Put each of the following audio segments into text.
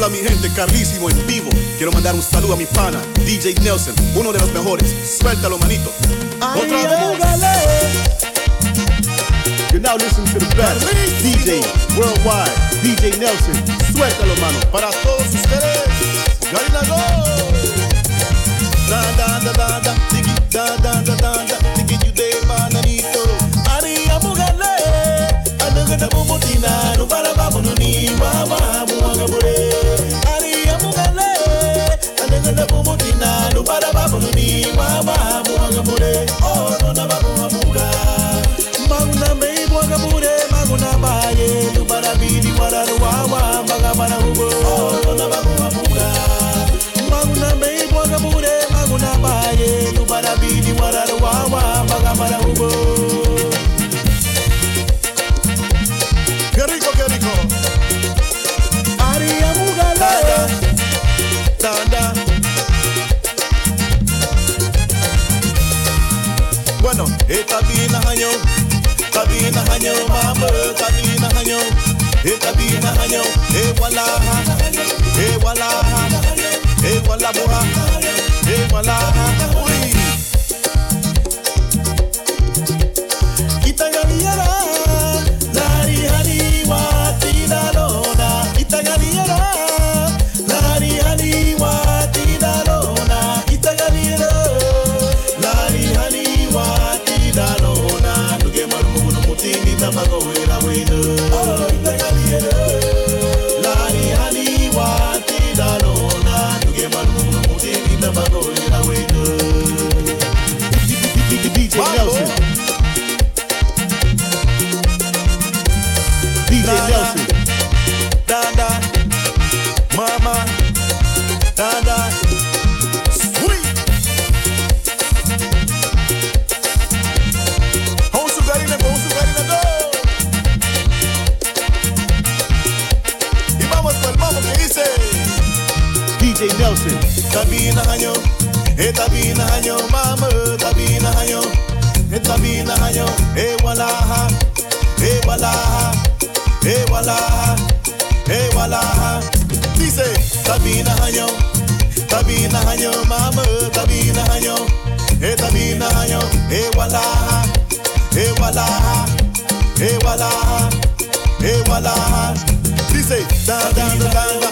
Hola mi gente, Carlísimo en vivo. Quiero mandar un saludo a mi pana, DJ Nelson, uno de los mejores. Suéltalo, manito. Otra vez. You're now listening to the best DJ worldwide, DJ Nelson. Suéltalo, mano. Para todos ustedes, Garina Go. Da da da da da, da da da da da, you de oh, no, no, esta vina haño, eh wala, eh wala, eh wala boha, eh wala, uy. Itagaliera, lari hari wati dalona. Itagaliera, lari hari wati dalona. Itagaliera, lari hari wati dalona. Nuge marumu no mutini tamago ila Tabina año, eh tabina año, mama, tabina año, eh tabina año, eh walaha, eh walaha. Eh wala, eh wala. Dice, tabina haño, tabina haño, mama, tabina haño, eh tabina haño, eh wala, eh wala, eh wala, eh wala. Dice, da da da, da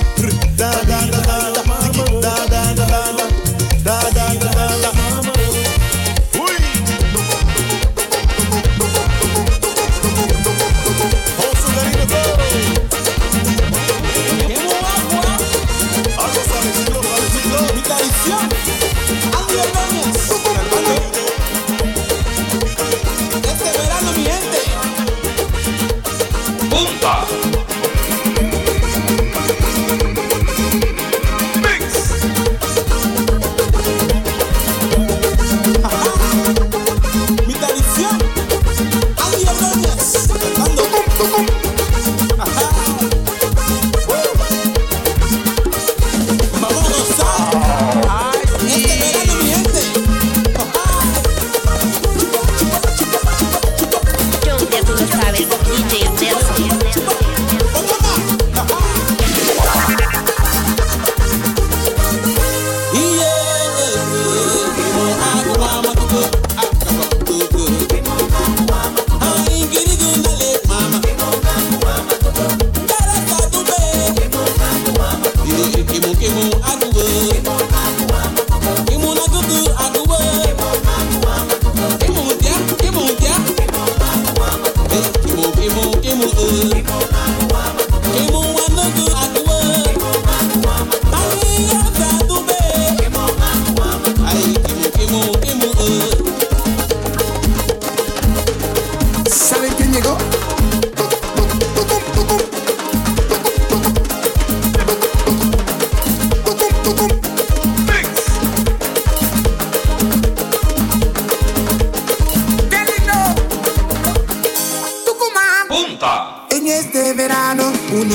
¿Saben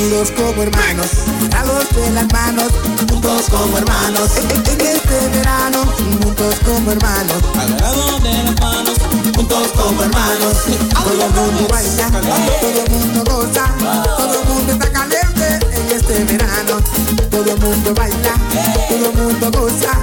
unidos como hermanos, dados de las manos, juntos como hermanos. En este verano, juntos como hermanos, agarrados de las manos, juntos como hermanos. Todo el mundo baila, todo el mundo goza, todo el mundo está caliente en este verano. Todo el mundo baila, todo el mundo goza.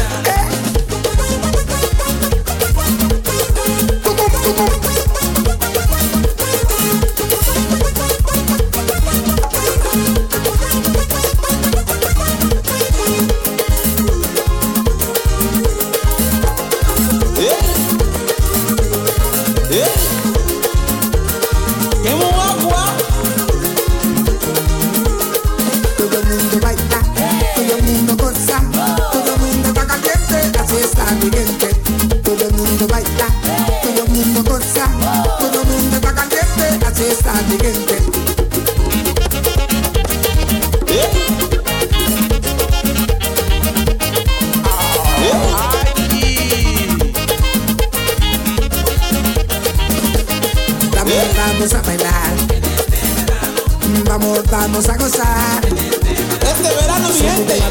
Vamos, vamos a gozar. Este verano, mi gente.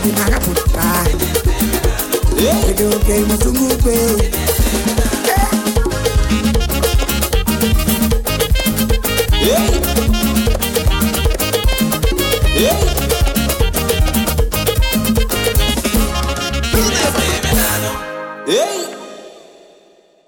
A